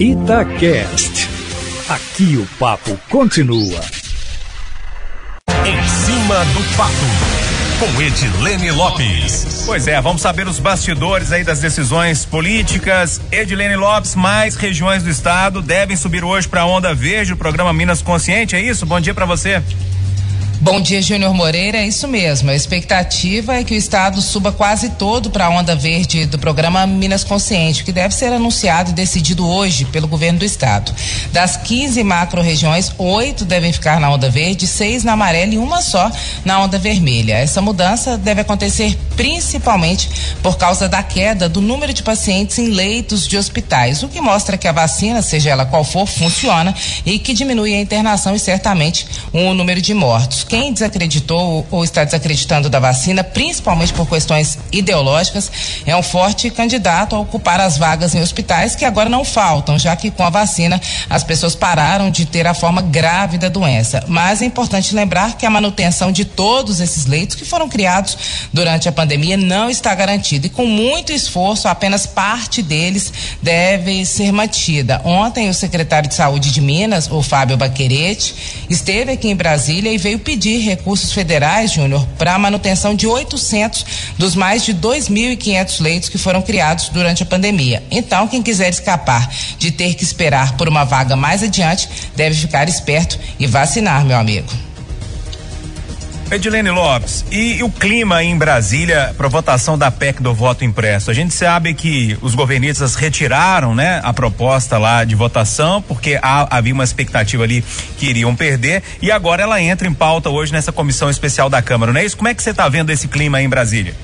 Itacast. Aqui o papo continua. Em cima do papo com Edilene Lopes. Pois é, vamos saber os bastidores aí das decisões políticas. Edilene Lopes, mais regiões do estado devem subir hoje para a Onda Verde, o programa Minas Consciente, é isso? Bom dia para você. Bom dia, Júnior Moreira. É isso mesmo. A expectativa é que o estado suba quase todo para a onda verde do programa Minas Consciente, que deve ser anunciado e decidido hoje pelo governo do estado. Das 15 macro-regiões, oito devem ficar na onda verde, seis na amarela e uma só na onda vermelha. Essa mudança deve acontecer principalmente por causa da queda do número de pacientes em leitos de hospitais, o que mostra que a vacina, seja ela qual for, funciona e que diminui a internação e certamente o número de mortos quem desacreditou ou está desacreditando da vacina, principalmente por questões ideológicas, é um forte candidato a ocupar as vagas em hospitais que agora não faltam, já que com a vacina as pessoas pararam de ter a forma grave da doença. Mas é importante lembrar que a manutenção de todos esses leitos que foram criados durante a pandemia não está garantida e com muito esforço apenas parte deles deve ser mantida. Ontem o secretário de Saúde de Minas, o Fábio Baquerete, esteve aqui em Brasília e veio pedir pedir recursos federais, Júnior, para a manutenção de 800 dos mais de 2.500 leitos que foram criados durante a pandemia. Então, quem quiser escapar de ter que esperar por uma vaga mais adiante, deve ficar esperto e vacinar, meu amigo. Edilene Lopes, e o clima em Brasília para votação da PEC do voto impresso? A gente sabe que os governistas retiraram, né, a proposta lá de votação, porque há, havia uma expectativa ali que iriam perder, e agora ela entra em pauta hoje nessa comissão especial da Câmara, não é isso? Como é que você está vendo esse clima aí em Brasília?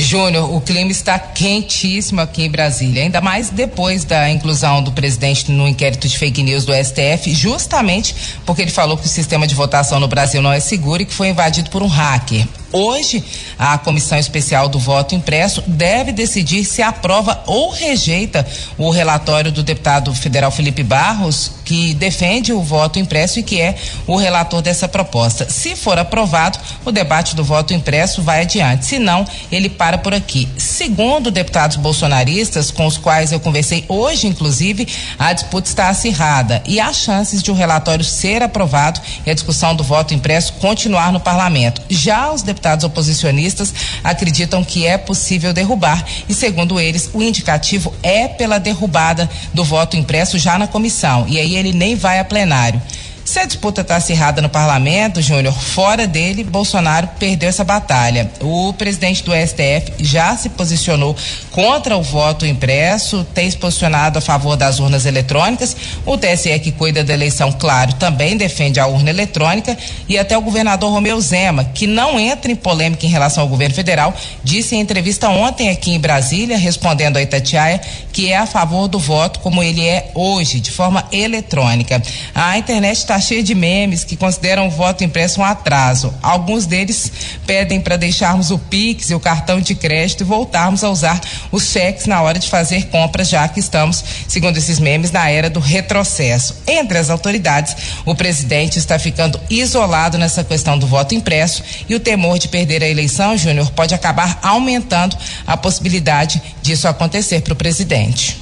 Júnior, o clima está quentíssimo aqui em Brasília, ainda mais depois da inclusão do presidente no inquérito de fake news do STF, justamente porque ele falou que o sistema de votação no Brasil não é seguro e que foi invadido por um hacker. Hoje, a Comissão Especial do Voto Impresso deve decidir se aprova ou rejeita o relatório do deputado federal Felipe Barros, que defende o voto impresso e que é o relator dessa proposta. Se for aprovado, o debate do voto impresso vai adiante. Se não, ele para por aqui. Segundo deputados bolsonaristas, com os quais eu conversei hoje, inclusive, a disputa está acirrada e há chances de o relatório ser aprovado e a discussão do voto impresso continuar no parlamento. Já os deputados oposicionistas acreditam que é possível derrubar e, segundo eles, o indicativo é pela derrubada do voto impresso já na comissão. E aí ele nem vai a plenário. Se a disputa está acirrada no parlamento, Júnior, fora dele, Bolsonaro perdeu essa batalha. O presidente do STF já se posicionou contra o voto impresso, tem se posicionado a favor das urnas eletrônicas. O TSE, que cuida da eleição, claro, também defende a urna eletrônica. E até o governador Romeu Zema, que não entra em polêmica em relação ao governo federal, disse em entrevista ontem aqui em Brasília, respondendo a Itatiaia, que é a favor do voto como ele é hoje, de forma eletrônica. A internet está cheia de memes que consideram o voto impresso um atraso. Alguns deles pedem para deixarmos o Pix e o cartão de crédito e voltarmos a usar os cheques na hora de fazer compras, já que estamos, segundo esses memes, na era do retrocesso. Entre as autoridades, o presidente está ficando isolado nessa questão do voto impresso e o temor de perder a eleição, Júnior, pode acabar aumentando a possibilidade disso acontecer para o presidente.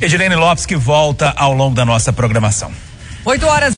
Edilene Lopes que volta ao longo da nossa programação. 8 horas